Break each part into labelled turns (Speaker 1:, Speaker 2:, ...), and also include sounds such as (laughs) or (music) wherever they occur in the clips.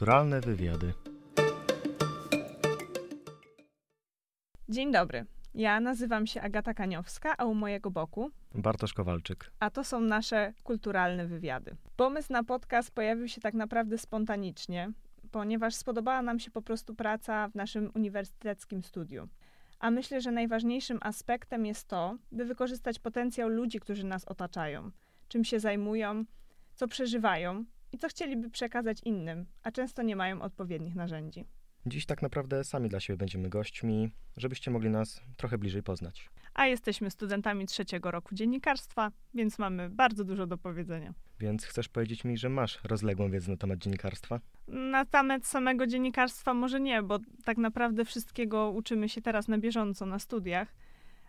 Speaker 1: Kulturalne wywiady.
Speaker 2: Dzień dobry. Ja nazywam się Agata Kaniowska, a u mojego boku
Speaker 1: Bartosz Kowalczyk.
Speaker 2: a to są nasze kulturalne wywiady. Pomysł na podcast pojawił się tak naprawdę spontanicznie, ponieważ spodobała nam się po prostu praca w naszym uniwersyteckim studiu. A myślę, że najważniejszym aspektem jest to, by wykorzystać potencjał ludzi, którzy nas otaczają, czym się zajmują, co przeżywają i co chcieliby przekazać innym, a często nie mają odpowiednich narzędzi.
Speaker 1: Dziś tak naprawdę sami dla siebie będziemy gośćmi, żebyście mogli nas trochę bliżej poznać.
Speaker 2: A jesteśmy studentami trzeciego roku dziennikarstwa, więc mamy bardzo dużo do powiedzenia.
Speaker 1: Więc chcesz powiedzieć mi, że masz rozległą wiedzę na temat dziennikarstwa?
Speaker 2: Na temat samego dziennikarstwa może nie, bo tak naprawdę wszystkiego uczymy się teraz na bieżąco na studiach,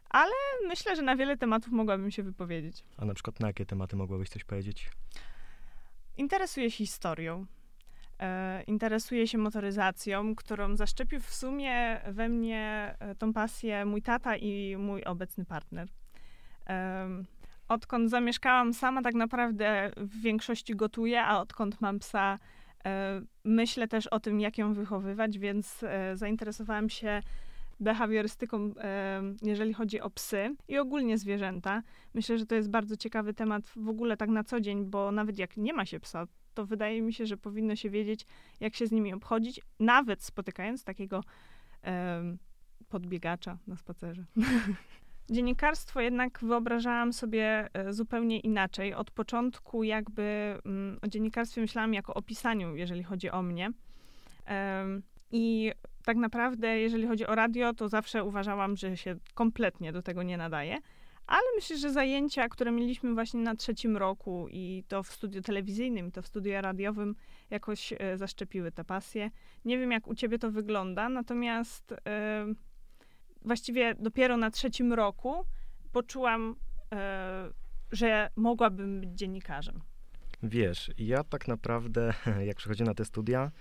Speaker 2: ale myślę, że na wiele tematów mogłabym się wypowiedzieć.
Speaker 1: A na przykład na jakie tematy mogłabyś coś powiedzieć?
Speaker 2: Interesuję się historią. E, interesuję się motoryzacją, którą zaszczepił w sumie we mnie e, tą pasję mój tata i mój obecny partner. Odkąd zamieszkałam sama, tak naprawdę w większości gotuję, a odkąd mam psa, e, myślę też o tym, jak ją wychowywać, więc zainteresowałam się behawiorystyką, jeżeli chodzi o psy i ogólnie zwierzęta. Myślę, że to jest bardzo ciekawy temat w ogóle tak na co dzień, bo nawet jak nie ma się psa, to wydaje mi się, że powinno się wiedzieć, jak się z nimi obchodzić, nawet spotykając takiego podbiegacza na spacerze. (laughs) Dziennikarstwo jednak wyobrażałam sobie e, zupełnie inaczej. Od początku jakby mm, o dziennikarstwie myślałam jako o pisaniu, jeżeli chodzi o mnie. I tak naprawdę, jeżeli chodzi o radio, to zawsze uważałam, że się kompletnie do tego nie nadaje. Ale myślę, że zajęcia, które mieliśmy właśnie na trzecim roku i to w studiu telewizyjnym, i to w studiu radiowym, jakoś e, zaszczepiły tę pasję. Nie wiem, jak u ciebie to wygląda, natomiast e, właściwie dopiero na trzecim roku poczułam, e, że mogłabym być dziennikarzem.
Speaker 1: Wiesz, ja tak naprawdę, (laughs) jak przychodziłem na te studia,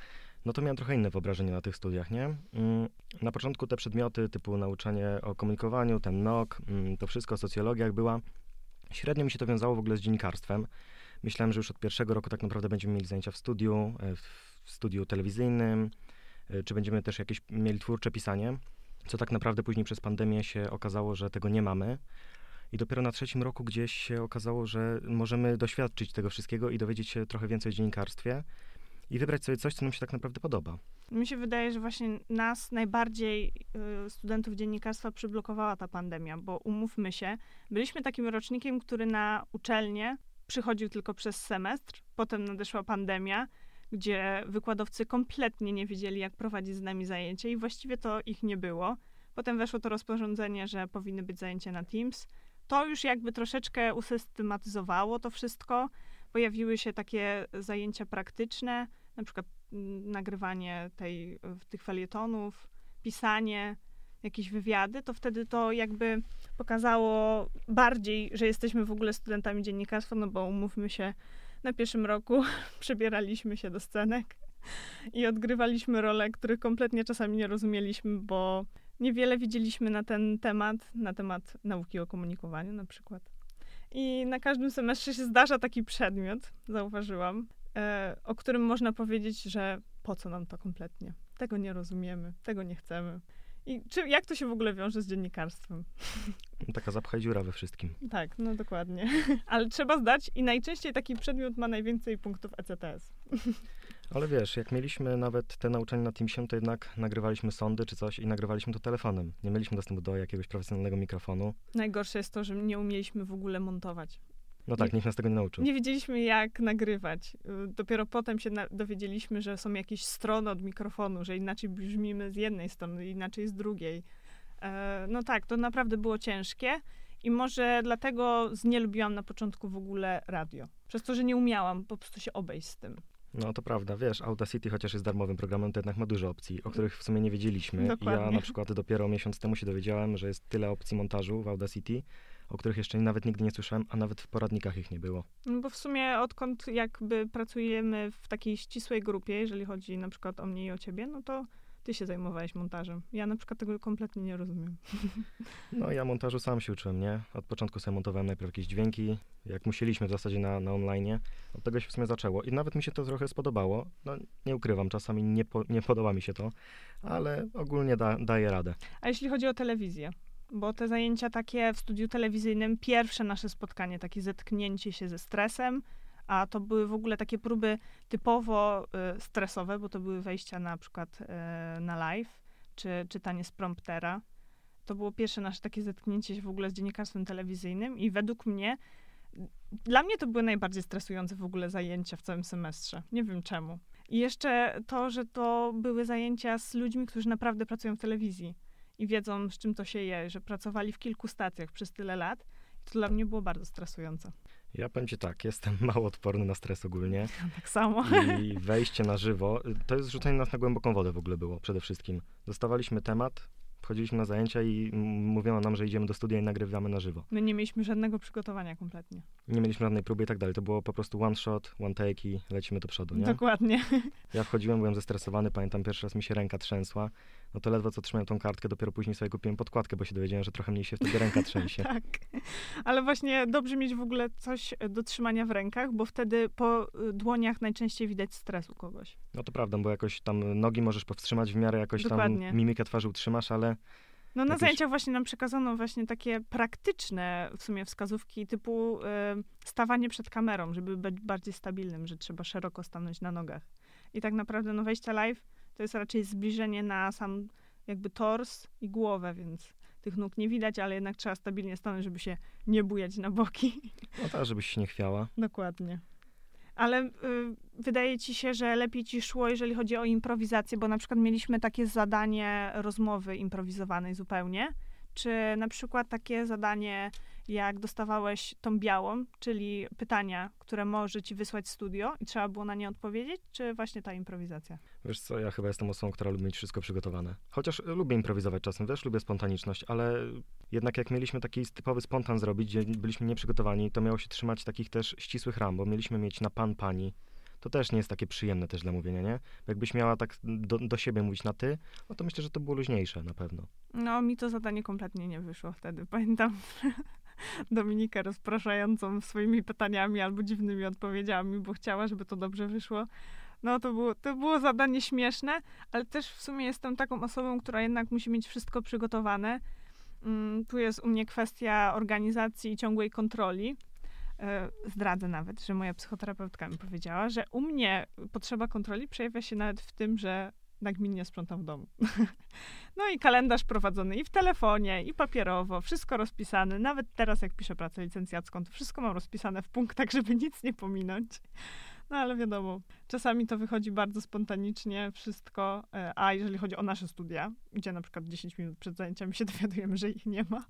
Speaker 1: no to miałem trochę inne wyobrażenie na tych studiach, nie? Mm, Na początku te przedmioty typu nauczanie o komunikowaniu, ten NOK, mm, to wszystko, socjologia jak była, średnio mi się to wiązało w ogóle z dziennikarstwem. Myślałem, że już od pierwszego roku tak naprawdę będziemy mieli zajęcia w studiu, e, w studiu telewizyjnym, e, czy będziemy też jakieś mieli twórcze pisanie, co tak naprawdę później przez pandemię się okazało, że tego nie mamy. I dopiero na trzecim roku gdzieś się okazało, że możemy doświadczyć tego wszystkiego i dowiedzieć się trochę więcej o dziennikarstwie i wybrać sobie coś, co nam się tak naprawdę podoba.
Speaker 2: Mi się wydaje, że właśnie nas najbardziej, y, studentów dziennikarstwa, przyblokowała ta pandemia, bo umówmy się, byliśmy takim rocznikiem, który na uczelnię przychodził tylko przez semestr, potem nadeszła pandemia, gdzie wykładowcy kompletnie nie wiedzieli, jak prowadzić z nami zajęcia i właściwie to ich nie było. Potem weszło to rozporządzenie, że powinny być zajęcia na Teams. To już jakby troszeczkę usystematyzowało to wszystko. Pojawiły się takie zajęcia praktyczne, na przykład nagrywanie tej, tych felietonów, pisanie, jakieś wywiady, to wtedy to jakby pokazało bardziej, że jesteśmy w ogóle studentami dziennikarstwa, no bo umówmy się, na pierwszym roku (laughs) przebieraliśmy się do scenek (laughs) i odgrywaliśmy role, których kompletnie czasami nie rozumieliśmy, bo niewiele wiedzieliśmy na ten temat, na temat nauki o komunikowaniu na przykład. I na każdym semestrze się zdarza taki przedmiot, zauważyłam, e, o którym można powiedzieć, że po co nam to kompletnie? Tego nie rozumiemy, tego nie chcemy. I czy, jak to się w ogóle wiąże z dziennikarstwem?
Speaker 1: Taka zapchaj dziura we wszystkim.
Speaker 2: Tak, no dokładnie. (laughs) Ale trzeba zdać i najczęściej taki przedmiot ma najwięcej punktów ECTS. (laughs)
Speaker 1: Ale wiesz, jak mieliśmy nawet te nauczania na Teamsie, to jednak nagrywaliśmy sądy czy coś i nagrywaliśmy to telefonem. Nie mieliśmy dostępu do jakiegoś profesjonalnego mikrofonu.
Speaker 2: Najgorsze jest to, że nie umieliśmy w ogóle montować.
Speaker 1: No tak,
Speaker 2: Nie-
Speaker 1: nikt nas tego nie nauczył.
Speaker 2: Nie wiedzieliśmy, jak nagrywać. Y, Dopiero potem się na- dowiedzieliśmy, że są jakieś strony od mikrofonu, że inaczej brzmimy z jednej strony, inaczej z drugiej. E, No tak, to naprawdę było ciężkie i może dlatego znielubiłam na początku w ogóle radio. Przez to, że nie umiałam po prostu się obejść z tym.
Speaker 1: No to prawda, wiesz, Audacity chociaż jest darmowym programem, to jednak ma dużo opcji, o których w sumie nie wiedzieliśmy.
Speaker 2: Dokładnie.
Speaker 1: Ja na przykład dopiero miesiąc temu się dowiedziałem, że jest tyle opcji montażu w Audacity, o których jeszcze nawet nigdy nie słyszałem, a nawet w poradnikach ich nie było.
Speaker 2: No bo w sumie odkąd jakby pracujemy w takiej ścisłej grupie, jeżeli chodzi na przykład o mnie i o ciebie, no to ty się zajmowałeś montażem? Ja na przykład tego kompletnie nie rozumiem. (laughs)
Speaker 1: No ja montażu sam się uczyłem, nie? Od początku sobie montowałem najpierw jakieś dźwięki, jak musieliśmy w zasadzie na, na online. Od tego się w sumie zaczęło. I nawet mi się to trochę spodobało. No nie ukrywam, czasami nie, po, nie podoba mi się to, ale ogólnie da, daję radę.
Speaker 2: A jeśli chodzi o telewizję? Bo te zajęcia takie w studiu telewizyjnym, pierwsze nasze spotkanie, takie zetknięcie się ze stresem, a to były w ogóle takie próby typowo y, stresowe, bo to były wejścia na przykład y, na live, czy czytanie z promptera. To było pierwsze nasze takie zetknięcie się w ogóle z dziennikarstwem telewizyjnym i według mnie, dla mnie to były najbardziej stresujące w ogóle zajęcia w całym semestrze. Nie wiem czemu. I jeszcze to, że to były zajęcia z ludźmi, którzy naprawdę pracują w telewizji i wiedzą, z czym to się je, że pracowali w kilku stacjach przez tyle lat. To dla mnie było bardzo stresujące.
Speaker 1: Ja powiem ci tak, jestem (laughs) mało odporny na stres ogólnie.
Speaker 2: Tak samo.
Speaker 1: I wejście na żywo, to jest rzucenie nas na głęboką wodę w ogóle było przede wszystkim. Dostawaliśmy temat, chodziliśmy na zajęcia i mówiono nam, że idziemy do studia i nagrywamy na żywo.
Speaker 2: My nie mieliśmy żadnego przygotowania kompletnie.
Speaker 1: Nie mieliśmy żadnej próby i tak dalej. To było po prostu one shot, one take i lecimy do przodu, nie?
Speaker 2: Dokładnie.
Speaker 1: Ja wchodziłem, byłem zestresowany, pamiętam pierwszy raz mi się ręka trzęsła. No to ledwo co trzymałem tą kartkę, dopiero później sobie kupiłem podkładkę, bo się dowiedziałem, że trochę mniej się wtedy ręka trzęsie. (laughs)
Speaker 2: tak. Ale właśnie dobrze mieć w ogóle coś do trzymania w rękach, bo wtedy po y, dłoniach najczęściej widać stres u kogoś.
Speaker 1: No to prawda, bo jakoś tam nogi możesz powstrzymać w miarę jakoś Dokładnie. tam mimikę twarzy utrzymasz, ale
Speaker 2: no na jakieś... zajęciach właśnie nam przekazano właśnie takie praktyczne w sumie wskazówki typu y, stawanie przed kamerą, żeby być bardziej stabilnym, że trzeba szeroko stanąć na nogach. I tak naprawdę no wejście live to jest raczej zbliżenie na sam jakby tors i głowę, więc tych nóg nie widać, ale jednak trzeba stabilnie stanąć, żeby się nie bujać na boki.
Speaker 1: No tak, żebyś się nie chwiała.
Speaker 2: Dokładnie. Ale y, wydaje ci się, że lepiej ci szło, jeżeli chodzi o improwizację, bo na przykład mieliśmy takie zadanie rozmowy improwizowanej zupełnie, czy na przykład takie zadanie, jak dostawałeś tą białą, czyli pytania, które może ci wysłać studio i trzeba było na nie odpowiedzieć, czy właśnie ta improwizacja?
Speaker 1: Wiesz co, ja chyba jestem osobą, która lubi mieć wszystko przygotowane. Chociaż lubię improwizować czasem, wiesz, lubię spontaniczność, ale jednak jak mieliśmy taki typowy spontan zrobić, gdzie byliśmy nieprzygotowani, to miało się trzymać takich też ścisłych ram, bo mieliśmy mieć na pan, pani, to też nie jest takie przyjemne też dla mówienia, nie? Jakbyś miała tak do, do siebie mówić na ty, no to myślę, że to było luźniejsze na pewno.
Speaker 2: No, mi to zadanie kompletnie nie wyszło wtedy. Pamiętam (laughs) Dominikę rozpraszającą swoimi pytaniami albo dziwnymi odpowiedziami, bo chciała, żeby to dobrze wyszło. No, to było, to było zadanie śmieszne, ale też w sumie jestem taką osobą, która jednak musi mieć wszystko przygotowane. Mm, tu jest u mnie kwestia organizacji i ciągłej kontroli. E, zdradzę nawet, że moja psychoterapeutka mi powiedziała, że u mnie potrzeba kontroli przejawia się nawet w tym, że nagminnie sprzątam w domu. (laughs) no i kalendarz prowadzony i w telefonie, i papierowo, wszystko rozpisane. Nawet teraz, jak piszę pracę licencjacką, to wszystko mam rozpisane w punktach, (laughs) żeby nic nie pominąć. No ale wiadomo, czasami to wychodzi bardzo spontanicznie, wszystko. E, a jeżeli chodzi o nasze studia, gdzie na przykład 10 minut przed zajęciami się (laughs) dowiadujemy, że ich nie ma,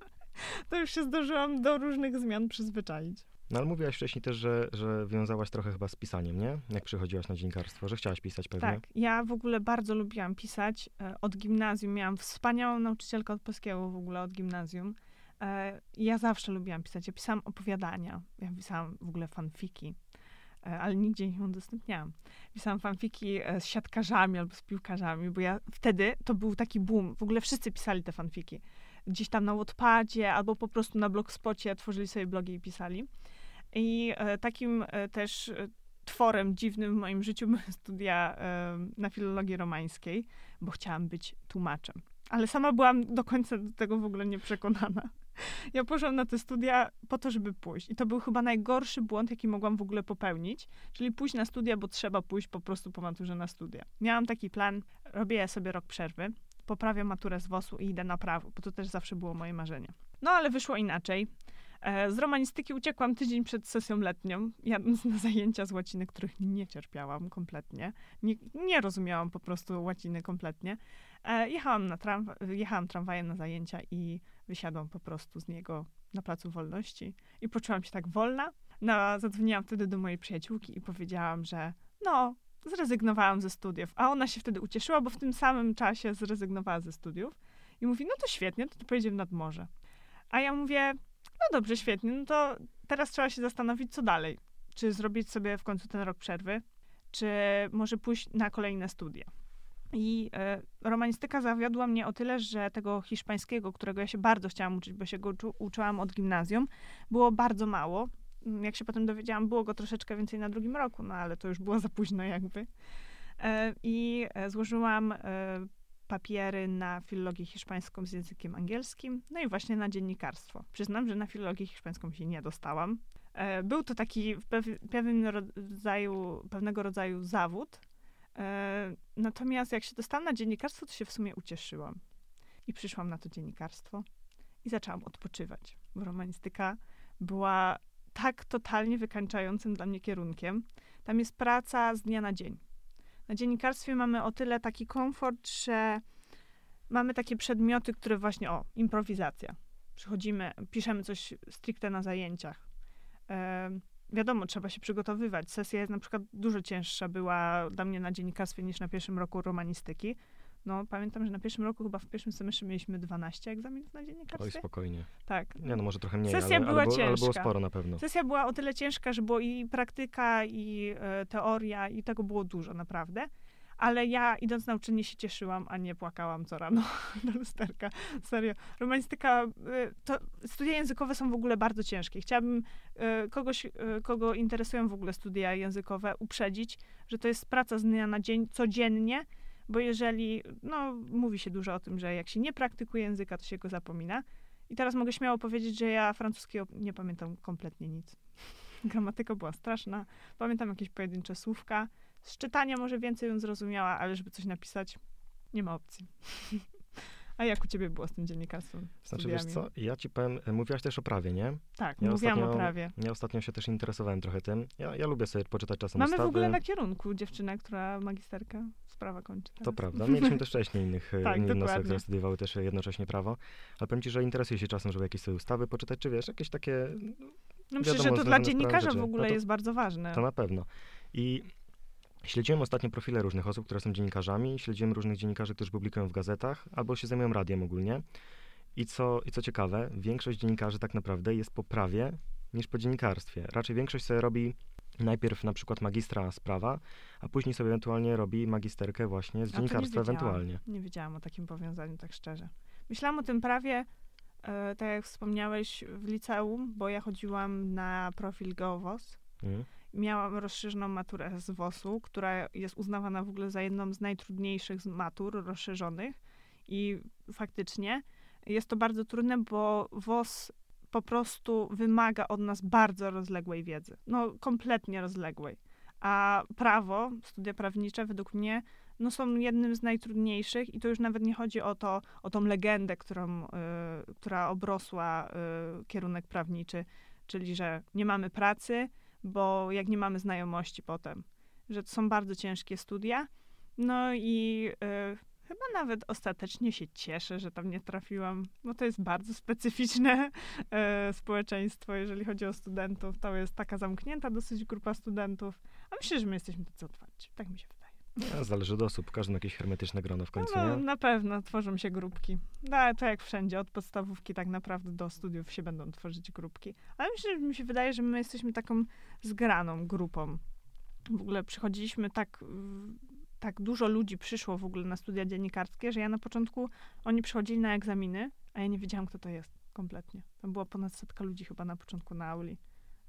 Speaker 2: to już się zdążyłam do różnych zmian przyzwyczaić.
Speaker 1: No ale mówiłaś wcześniej też, że, że wiązałaś trochę chyba z pisaniem, nie? Jak przychodziłaś na dziennikarstwo, że chciałaś pisać pewnie.
Speaker 2: Tak, ja w ogóle bardzo lubiłam pisać. E, od gimnazjum miałam wspaniałą nauczycielkę od polskiego w ogóle od gimnazjum. E, ja zawsze lubiłam pisać. Ja pisałam opowiadania, ja pisałam w ogóle fanfiki, e, ale nigdzie ich nie udostępniałam. Pisałam fanfiki z siatkarzami albo z piłkarzami, bo ja wtedy to był taki boom. W ogóle wszyscy pisali te fanfiki. Gdzieś tam na Wattpadzie albo po prostu na Blogspocie tworzyli sobie blogi i pisali. I e, takim e, też e, tworem dziwnym w moim życiu były (laughs) studia na filologii romańskiej, bo chciałam być tłumaczem. Ale sama byłam do końca do tego w ogóle nieprzekonana. (laughs) Ja poszłam na te studia po to, żeby pójść. I to był chyba najgorszy błąd, jaki mogłam w ogóle popełnić, czyli pójść na studia, bo trzeba pójść po prostu po maturze na studia. Miałam taki plan, robię sobie rok przerwy, poprawiam maturę z WOS-u i idę na prawo, bo to też zawsze było moje marzenie. No ale wyszło inaczej. E, z romanistyki uciekłam tydzień przed sesją letnią, jadąc na zajęcia z łaciny, których nie cierpiałam kompletnie. Nie, nie rozumiałam po prostu łaciny kompletnie. E, jechałam, na tramwa jechałam tramwajem na zajęcia i wysiadłam po prostu z niego na Placu Wolności i poczułam się tak wolna. No, zadzwoniłam wtedy do mojej przyjaciółki i powiedziałam, że no, zrezygnowałam ze studiów. A ona się wtedy ucieszyła, bo w tym samym czasie zrezygnowała ze studiów. I mówi, no to świetnie, to, to pojedziemy nad morze. A ja mówię, no dobrze, świetnie, no to teraz trzeba się zastanowić, co dalej. Czy zrobić sobie w końcu ten rok przerwy, czy może pójść na kolejne studia. I e, romanistyka zawiodła mnie o tyle, że tego hiszpańskiego, którego ja się bardzo chciałam uczyć, bo się go uczu, uczyłam od gimnazjum, było bardzo mało. Mm, Jak się potem dowiedziałam, było go troszeczkę więcej na drugim roku, no ale to już było za późno jakby. E, I e, złożyłam e, papiery na filologię hiszpańską z językiem angielskim, no i właśnie na dziennikarstwo. Przyznam, że na filologię hiszpańską się nie dostałam. E, Był to taki pewien rodzaju, pewnego rodzaju zawód, E, Natomiast jak się dostałam na dziennikarstwo, to się w sumie ucieszyłam. I przyszłam na to dziennikarstwo i zaczęłam odpoczywać, bo romanistyka była tak totalnie wykańczającym dla mnie kierunkiem. Tam jest praca z dnia na dzień. Na dziennikarstwie mamy o tyle taki komfort, że mamy takie przedmioty, które właśnie, o, improwizacja. Przychodzimy, piszemy coś stricte na zajęciach. Wiadomo, trzeba się przygotowywać. Sesja jest na przykład dużo cięższa była dla mnie na dziennikarstwie niż na pierwszym roku romanistyki. No, pamiętam, że na pierwszym roku, chyba w pierwszym semestrze mieliśmy 12 egzaminów na
Speaker 1: Oj,
Speaker 2: dziennikarstwie.
Speaker 1: spokojnie.
Speaker 2: Tak.
Speaker 1: Nie no, może trochę mniej,
Speaker 2: Sesja
Speaker 1: ale,
Speaker 2: była
Speaker 1: ale, było, ale było
Speaker 2: ciężka.
Speaker 1: sporo na pewno.
Speaker 2: Sesja była o tyle ciężka, że było i praktyka, i e, teoria, i tego było dużo, naprawdę. Ale ja idąc na uczelnię się cieszyłam, a nie płakałam co rano (laughs) do lusterka. Serio. Romanistyka, e, to studia językowe są w ogóle bardzo ciężkie. Chciałabym e, kogoś, kogo interesują w ogóle studia językowe, uprzedzić, że to jest praca z dnia na dzień, codziennie, bo jeżeli, no mówi się dużo o tym, że jak się nie praktykuje języka, to się go zapomina. I teraz mogę śmiało powiedzieć, że ja francuskiego nie pamiętam kompletnie nic. (laughs) Gramatyka była straszna. Pamiętam jakieś pojedyncze słówka. Z czytania może więcej bym zrozumiała, ale żeby coś napisać, nie ma opcji. (laughs) A jak u ciebie było z tym dziennikarstwem?
Speaker 1: Znaczy, wiesz co, ja ci powiem, e, mówiłaś też o prawie, nie?
Speaker 2: Tak,
Speaker 1: Ja
Speaker 2: mówiłam o
Speaker 1: ostatnio-
Speaker 2: prawie.
Speaker 1: Ja ostatnio się też interesowałem trochę tym. Ja, ja lubię sobie poczytać czasem
Speaker 2: Mamy
Speaker 1: ustawy.
Speaker 2: w ogóle na kierunku dziewczynę, która magisterkę sprawa kończy.
Speaker 1: To
Speaker 2: teraz.
Speaker 1: prawda. (laughs) Mieliśmy też wcześniej innych,
Speaker 2: Tak,
Speaker 1: tak,
Speaker 2: dokładnie.
Speaker 1: które studiowały też jednocześnie prawo. Ale powiem ci, że interesuje się czasem, żeby jakieś sobie ustawy poczytać, czy wiesz, jakieś takie,
Speaker 2: No myślę, że to dla
Speaker 1: z
Speaker 2: dziennikarza w ogóle
Speaker 1: No to-
Speaker 2: jest bardzo ważne.
Speaker 1: to na pewno. I śledziłem ostatnio profile różnych osób, które są dziennikarzami, śledziłem różnych dziennikarzy, którzy publikują w gazetach, albo się zajmują radiem ogólnie. I co, I co ciekawe, większość dziennikarzy tak naprawdę jest po prawie niż po dziennikarstwie. Raczej większość sobie robi najpierw na przykład magistra z prawa, a później sobie ewentualnie robi magisterkę właśnie z dziennikarstwa ewentualnie.
Speaker 2: Nie wiedziałam o takim powiązaniu, tak szczerze. Myślałam o tym prawie, e, tak jak wspomniałeś, w liceum, bo ja chodziłam na profil GeoWOS. Miałam rozszerzoną maturę z WOS-u, która jest uznawana w ogóle za jedną z najtrudniejszych matur rozszerzonych. I faktycznie jest to bardzo trudne, bo WOS po prostu wymaga od nas bardzo rozległej wiedzy. No, kompletnie rozległej. A prawo, studia prawnicze według mnie no, są jednym z najtrudniejszych i to już nawet nie chodzi o to, o tą legendę, którą, y, która obrosła y, kierunek prawniczy, czyli że nie mamy pracy, bo jak nie mamy znajomości potem, że to są bardzo ciężkie studia. No i y, chyba nawet ostatecznie się cieszę, że tam nie trafiłam, bo to jest bardzo specyficzne (laughs) y, społeczeństwo, jeżeli chodzi o studentów. To jest taka zamknięta dosyć grupa studentów, a myślę, że my jesteśmy tacy otwarci. Tak mi się wydaje.
Speaker 1: Zależy od osób, każdy ma jakieś hermetyczne grono w końcu,
Speaker 2: No, na pewno tworzą się grupki. No, to jak wszędzie, od podstawówki tak naprawdę do studiów się będą tworzyć grupki. Ale myślę, że mi się wydaje, że my jesteśmy taką zgraną grupą. W ogóle przychodziliśmy tak, tak dużo ludzi przyszło w ogóle na studia dziennikarskie, że ja na początku, oni przychodzili na egzaminy, a ja nie wiedziałam, kto to jest kompletnie. Tam była ponad setka ludzi chyba na początku na auli.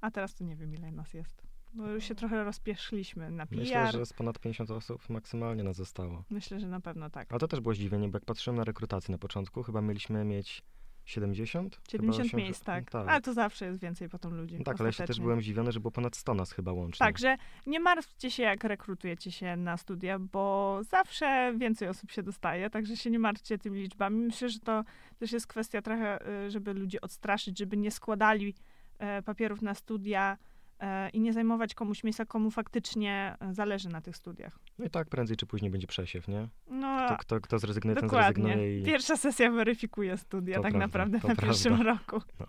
Speaker 2: A teraz to nie wiem, ile nas jest. Bo już się trochę rozpieszliśmy na PR.
Speaker 1: Myślę, że z ponad 50 osób maksymalnie nas zostało.
Speaker 2: Myślę, że na pewno tak.
Speaker 1: Ale to też było zdziwienie, bo jak patrzyłem na rekrutację na początku, chyba mieliśmy mieć 70?
Speaker 2: 70
Speaker 1: chyba osiem-
Speaker 2: miejsc, tak.
Speaker 1: tak.
Speaker 2: Ale to zawsze jest więcej potem ludzi.
Speaker 1: No tak, ale ja się też byłem zdziwiony, że było ponad 100 nas chyba łącznie.
Speaker 2: Także nie martwcie się, jak rekrutujecie się na studia, bo zawsze więcej osób się dostaje, także się nie martwcie tymi liczbami. Myślę, że to też jest kwestia trochę, y, żeby ludzi odstraszyć, żeby nie składali e, papierów na studia i nie zajmować komuś miejsca, komu faktycznie e, zależy na tych studiach.
Speaker 1: No i tak prędzej czy później będzie przesiew, nie?
Speaker 2: No,
Speaker 1: Kto, kto, kto zrezygnuje, ten
Speaker 2: dokładnie.
Speaker 1: zrezygnuje i...
Speaker 2: Pierwsza sesja weryfikuje studia
Speaker 1: To
Speaker 2: tak
Speaker 1: prawda,
Speaker 2: naprawdę na
Speaker 1: prawda.
Speaker 2: pierwszym roku.
Speaker 1: No.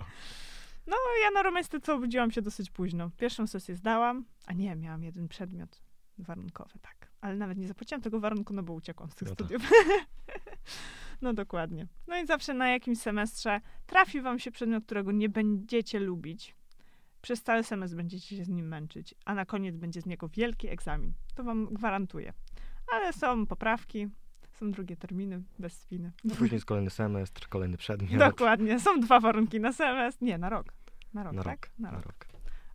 Speaker 2: No, ja na romestyce obudziłam się dosyć późno. Pierwszą sesję zdałam, a nie, miałam jeden przedmiot warunkowy, tak. Ale nawet nie zapłaciłam tego warunku, no bo uciekłam z tych
Speaker 1: No tak.
Speaker 2: studiów. (laughs) no dokładnie. No i zawsze na jakimś semestrze trafi wam się przedmiot, którego nie będziecie lubić. Przez cały semestr będziecie się z nim męczyć, a na koniec będzie z niego wielki egzamin. To wam gwarantuję. Ale są poprawki, Są drugie terminy, bez spiny.
Speaker 1: Później jest kolejny semestr, kolejny przedmiot.
Speaker 2: Dokładnie. Są dwa warunki na semestr. Nie, na rok. Na rok,
Speaker 1: Na
Speaker 2: tak?
Speaker 1: rok, na rok.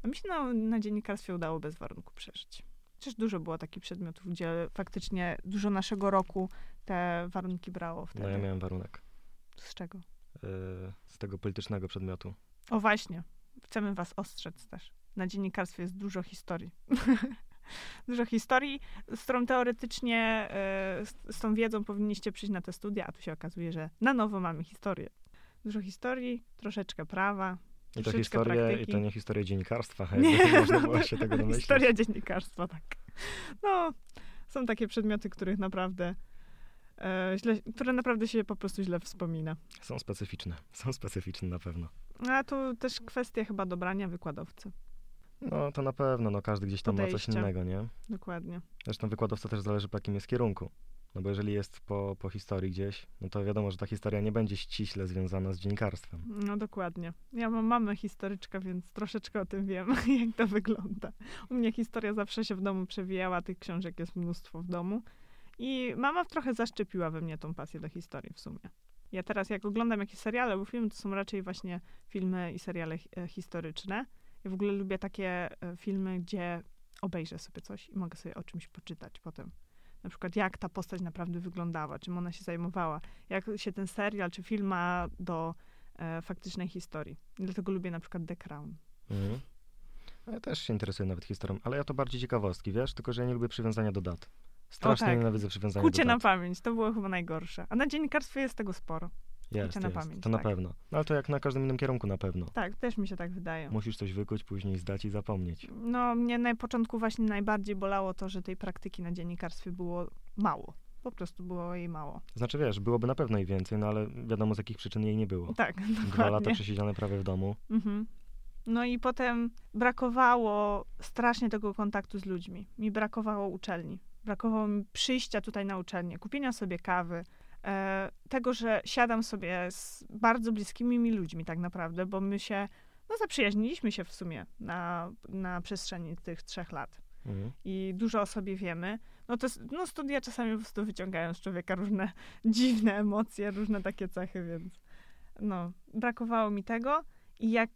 Speaker 2: A mi się na, na dziennikarstwie udało bez warunku przeżyć. Przecież dużo było takich przedmiotów, gdzie faktycznie dużo naszego roku te warunki brało wtedy.
Speaker 1: No ja miałem warunek
Speaker 2: Z czego?
Speaker 1: yy, z tego politycznego przedmiotu.
Speaker 2: O właśnie. Chcemy was ostrzec też. Na dziennikarstwie jest dużo historii. (laughs) dużo historii, z którą teoretycznie, e, z, z tą wiedzą powinniście przyjść na te studia, a tu się okazuje, że na nowo mamy historię. Dużo historii, troszeczkę prawa,
Speaker 1: I to historie, i to nie historie dziennikarstwa, (laughs)
Speaker 2: Nie.
Speaker 1: jakby można (laughs) było się tego domyślić.
Speaker 2: Historia dziennikarstwa, tak. No, są takie przedmioty, których naprawdę źle, które naprawdę się po prostu źle wspomina.
Speaker 1: Są specyficzne, (laughs) są specyficzne na pewno.
Speaker 2: A tu też kwestia chyba dobrania wykładowcy.
Speaker 1: No to na pewno, no każdy gdzieś tam ma coś innego, nie?
Speaker 2: Dokładnie.
Speaker 1: Zresztą wykładowca też zależy po jakim jest kierunku. No bo jeżeli jest po, po historii gdzieś, no to wiadomo, że ta historia nie będzie ściśle związana z dziennikarstwem.
Speaker 2: No dokładnie. Ja mam mamę historyczkę, więc troszeczkę o tym wiem, (laughs) jak to wygląda. U mnie historia zawsze się w domu przewijała, tych książek jest mnóstwo w domu. I mama trochę zaszczepiła we mnie tą pasję do historii w sumie. Ja teraz jak oglądam jakieś seriale, bo filmy to są raczej właśnie filmy i seriale e, historyczne. Ja w ogóle lubię takie e, filmy, gdzie obejrzę sobie coś i mogę sobie o czymś poczytać potem. Na przykład jak ta postać naprawdę wyglądała, czym ona się zajmowała, jak się ten serial czy film ma do e, faktycznej historii. Dlatego lubię na przykład The Crown.
Speaker 1: Mhm. Ja też się interesuję nawet historią, ale ja to bardziej ciekawostki, wiesz? Tylko, że ja nie lubię przywiązania do dat. Strasznie
Speaker 2: tak.
Speaker 1: nienawidzę przywiązania
Speaker 2: Kucie na pamięć, to było chyba najgorsze. A na dziennikarstwie jest tego sporo.
Speaker 1: Jest,
Speaker 2: na
Speaker 1: jest.
Speaker 2: pamięć,
Speaker 1: to na
Speaker 2: tak.
Speaker 1: pewno. No ale to jak na każdym innym kierunku na pewno.
Speaker 2: Tak, też mi się tak wydaje.
Speaker 1: Musisz coś wykuć, później zdać i zapomnieć.
Speaker 2: No, mnie na początku właśnie najbardziej bolało to, że tej praktyki na dziennikarstwie było mało. Po prostu było jej mało.
Speaker 1: Znaczy wiesz, byłoby na pewno i więcej, no ale wiadomo z jakich przyczyn jej nie było.
Speaker 2: Tak, (laughs)
Speaker 1: Dwa
Speaker 2: dokładnie.
Speaker 1: lata przesiedziane prawie w domu.
Speaker 2: Mhm. No i potem brakowało strasznie tego kontaktu z ludźmi. Mi brakowało uczelni. Brakowało mi przyjścia tutaj na uczelnię, kupienia sobie kawy, e, tego, że siadam sobie z bardzo bliskimi mi ludźmi tak naprawdę, bo my się, no zaprzyjaźniliśmy się w sumie na, na przestrzeni tych trzech lat
Speaker 1: Mhm.
Speaker 2: i dużo o sobie wiemy. No to no studia czasami po prostu wyciągają z człowieka różne (laughs) dziwne emocje, różne takie cechy, więc no, brakowało mi tego i jak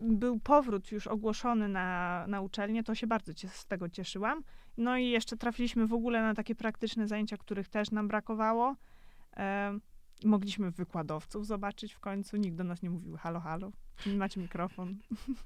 Speaker 2: był powrót już ogłoszony na, na uczelnię, to się bardzo cie, z tego cieszyłam. No i jeszcze trafiliśmy w ogóle na takie praktyczne zajęcia, których też nam brakowało. E, mogliśmy wykładowców zobaczyć w końcu. Nikt do nas nie mówił halo, halo, macie mikrofon.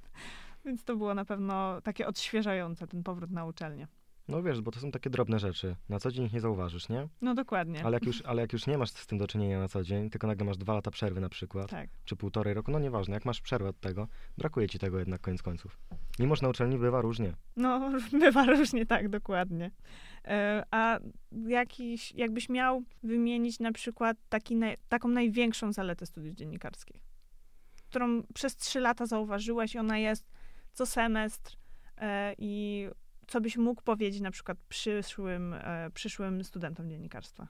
Speaker 2: (laughs) Więc to było na pewno takie odświeżające, ten powrót na uczelnię.
Speaker 1: No wiesz, bo to są takie drobne rzeczy. Na co dzień ich nie zauważysz, nie?
Speaker 2: No dokładnie.
Speaker 1: Ale jak, już, (laughs) ale jak już nie masz z tym do czynienia na co dzień, tylko nagle masz dwa lata przerwy na przykład,
Speaker 2: Tak.
Speaker 1: czy półtorej roku, no nieważne, jak masz przerwę od tego, brakuje ci tego jednak koniec końców. Mimo, że na uczelni bywa różnie.
Speaker 2: No, (laughs) bywa różnie, tak, dokładnie. E, A jakiś, jakbyś miał wymienić na przykład taki taką największą zaletę studiów dziennikarskich, którą przez trzy lata zauważyłeś i ona jest co semestr e, i co byś mógł powiedzieć na przykład przyszłym, e, przyszłym studentom dziennikarstwa?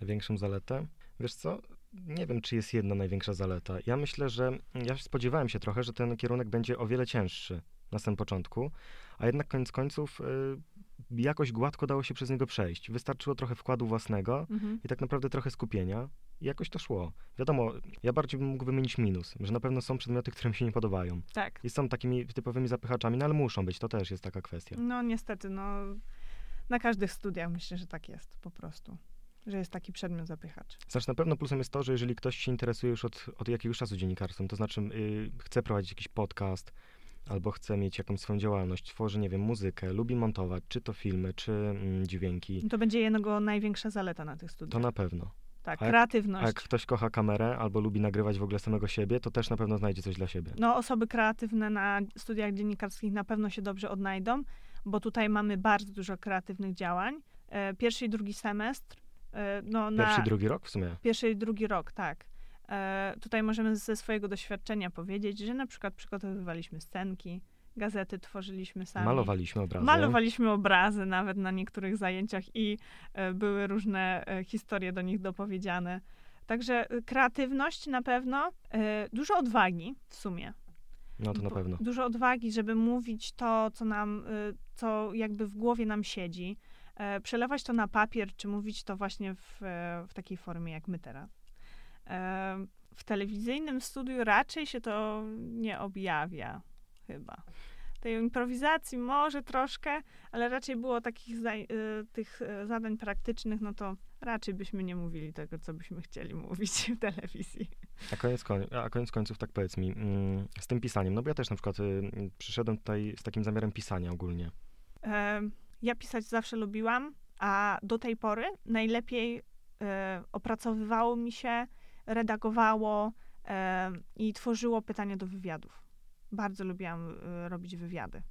Speaker 1: Największą zaletę? Wiesz co? Nie wiem, czy jest jedna największa zaleta. Ja myślę, że ja spodziewałem się trochę, że ten kierunek będzie o wiele cięższy na samym początku, a jednak koniec końców y, jakoś gładko dało się przez niego przejść. Wystarczyło trochę wkładu własnego
Speaker 2: Mhm.
Speaker 1: i tak naprawdę trochę skupienia i jakoś to szło. Wiadomo, ja bardziej bym mógł wymienić minus, że na pewno są przedmioty, które mi się nie podobają.
Speaker 2: Tak.
Speaker 1: I są takimi typowymi zapychaczami, no ale muszą być, to też jest taka kwestia.
Speaker 2: No niestety, no na każdych studiach myślę, że tak jest po prostu, że jest taki przedmiot zapychacz.
Speaker 1: Znaczy na pewno plusem jest to, że jeżeli ktoś się interesuje już od, od jakiegoś czasu dziennikarstwem, to znaczy y, chce prowadzić jakiś podcast, albo chce mieć jakąś swoją działalność, tworzy, nie wiem, muzykę, lubi montować, czy to filmy, czy mm, dźwięki,
Speaker 2: To będzie jego największa zaleta na tych
Speaker 1: to
Speaker 2: studiach.
Speaker 1: na pewno.
Speaker 2: Tak,
Speaker 1: a jak-
Speaker 2: kreatywność.
Speaker 1: A jak ktoś kocha kamerę, albo lubi nagrywać w ogóle samego siebie, to też na pewno znajdzie coś dla siebie.
Speaker 2: No, osoby kreatywne na studiach dziennikarskich na pewno się dobrze odnajdą, bo tutaj mamy bardzo dużo kreatywnych działań. E, pierwszy i drugi semestr, e, no na
Speaker 1: Pierwszy, drugi rok w sumie.
Speaker 2: pierwszy i drugi rok, tak. E, tutaj możemy ze swojego doświadczenia powiedzieć, że na przykład przygotowywaliśmy scenki, gazety tworzyliśmy sami.
Speaker 1: Malowaliśmy obrazy.
Speaker 2: Malowaliśmy obrazy nawet na niektórych zajęciach i e, były różne e, historie do nich dopowiedziane. Także e, kreatywność na pewno, dużo odwagi w sumie.
Speaker 1: No to na pewno.
Speaker 2: Dużo odwagi, żeby mówić to, co nam, co jakby w głowie nam siedzi. przelewać to na papier, czy mówić to właśnie w, w takiej formie, jak my teraz. W telewizyjnym studiu raczej się to nie objawia, chyba. Tej improwizacji może troszkę, ale raczej było takich y, tych y, zadań praktycznych, no to raczej byśmy nie mówili tego, co byśmy chcieli mówić w telewizji.
Speaker 1: A koniec, a koniec końców, tak powiedz mi, mm, z tym pisaniem, no bo ja też na przykład y, przyszedłem tutaj z takim zamiarem pisania ogólnie.
Speaker 2: Ja pisać zawsze lubiłam, a do tej pory najlepiej opracowywało mi się, redagowało i tworzyło pytania do wywiadów. Bardzo lubiłam e, robić wywiady.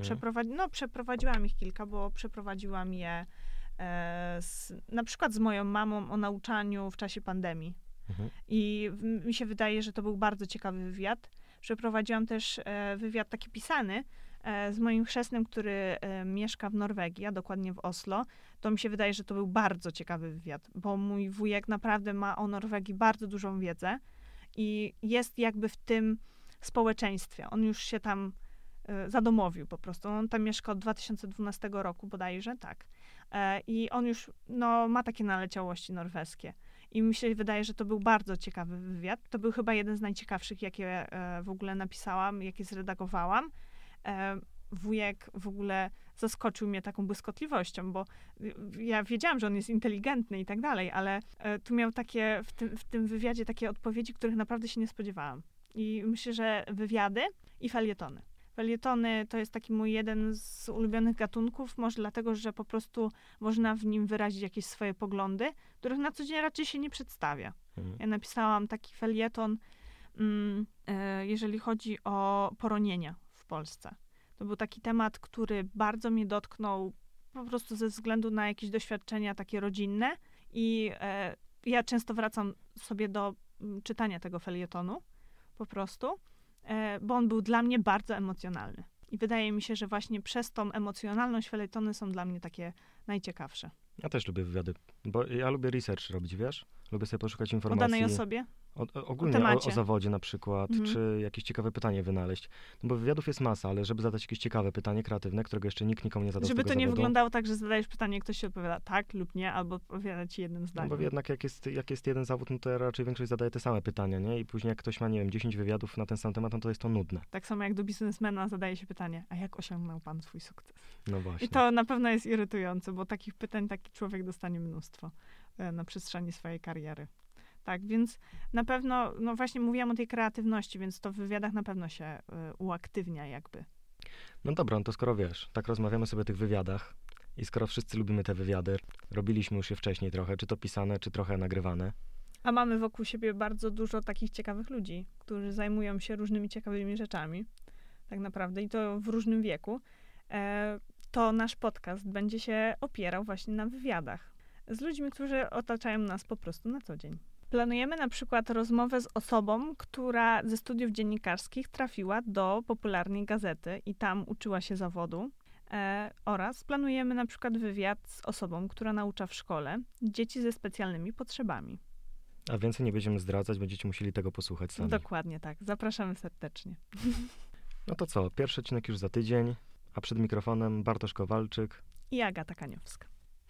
Speaker 2: Przeprowadzi, no, przeprowadziłam ich kilka, bo przeprowadziłam je e, z, na przykład z moją mamą o nauczaniu w czasie pandemii.
Speaker 1: Mhm.
Speaker 2: I mi się wydaje, że to był bardzo ciekawy wywiad. Przeprowadziłam też e, wywiad taki pisany e, z moim chrzestnym, który mieszka w Norwegii, a dokładnie w Oslo. To mi się wydaje, że to był bardzo ciekawy wywiad, bo mój wujek naprawdę ma o Norwegii bardzo dużą wiedzę i jest jakby w tym społeczeństwie. On już się tam e, zadomowił po prostu. On tam mieszka od 2012 roku bodajże, tak. E, I on już no, ma takie naleciałości norweskie. I mi się wydaje, że to był bardzo ciekawy wywiad. To był chyba jeden z najciekawszych, jakie e, w ogóle napisałam, jakie zredagowałam. Wujek w ogóle zaskoczył mnie taką błyskotliwością, bo ja wiedziałam, że on jest inteligentny i tak dalej, ale tu miał takie w tym, w tym wywiadzie takie odpowiedzi, których naprawdę się nie spodziewałam. I myślę, że wywiady i felietony. Felietony to jest taki mój jeden z ulubionych gatunków, może dlatego, że po prostu można w nim wyrazić jakieś swoje poglądy, których na co dzień raczej się nie przedstawia.
Speaker 1: Mhm.
Speaker 2: Ja napisałam taki felieton, mm, e, jeżeli chodzi o poronienia w Polsce. To był taki temat, który bardzo mnie dotknął po prostu ze względu na jakieś doświadczenia takie rodzinne i e, ja często wracam sobie do mm, czytania tego felietonu po prostu, e, bo on był dla mnie bardzo emocjonalny. I wydaje mi się, że właśnie przez tą emocjonalność felietony są dla mnie takie najciekawsze.
Speaker 1: Ja też lubię wywiady, bo ja lubię research robić, wiesz? Lubię sobie poszukać
Speaker 2: O
Speaker 1: informacji.
Speaker 2: danej osobie?
Speaker 1: O, o, ogólnie o,
Speaker 2: temacie.
Speaker 1: o zawodzie na przykład,
Speaker 2: Mhm.
Speaker 1: czy jakieś ciekawe pytanie wynaleźć. No bo wywiadów jest masa, ale żeby zadać jakieś ciekawe pytanie, kreatywne, którego jeszcze nikt nikomu nie zadał
Speaker 2: Żeby to nie
Speaker 1: zawodu.
Speaker 2: wyglądało tak, że zadajesz pytanie, ktoś się odpowiada tak lub nie, albo odpowiada ci jednym
Speaker 1: No
Speaker 2: zdaniem.
Speaker 1: bo jednak jak jest, jak jest jeden zawód, no to raczej większość zadaje te same pytania, nie? I później jak ktoś ma, nie wiem, 10 wywiadów na ten sam temat, no to jest to nudne.
Speaker 2: Tak samo jak do biznesmena zadaje się pytanie, a jak osiągnął pan swój sukces?
Speaker 1: No właśnie.
Speaker 2: I to na pewno jest irytujące, bo takich pytań taki człowiek dostanie mnóstwo na przestrzeni swojej kariery. Tak, więc na pewno, no właśnie mówiłam o tej kreatywności, więc to w wywiadach na pewno się e, uaktywnia jakby.
Speaker 1: No dobra, no to skoro wiesz, tak rozmawiamy sobie o tych wywiadach i skoro wszyscy lubimy te wywiady, robiliśmy już je wcześniej trochę, czy to pisane, czy trochę nagrywane,
Speaker 2: A mamy wokół siebie bardzo dużo takich ciekawych ludzi, którzy zajmują się różnymi ciekawymi rzeczami, tak naprawdę, i to w różnym wieku. E, to nasz podcast będzie się opierał właśnie na wywiadach z ludźmi, którzy otaczają nas po prostu na co dzień. Planujemy na przykład rozmowę z osobą, która ze studiów dziennikarskich trafiła do popularnej gazety i tam uczyła się zawodu. E, oraz planujemy na przykład wywiad z osobą, która naucza w szkole dzieci ze specjalnymi potrzebami.
Speaker 1: a więcej nie będziemy zdradzać, będziecie musieli tego posłuchać sami.
Speaker 2: Dokładnie tak. Zapraszamy serdecznie. (laughs)
Speaker 1: No to co, pierwszy odcinek już za tydzień, a przed mikrofonem Bartosz Kowalczyk.
Speaker 2: I Agata Kaniowska.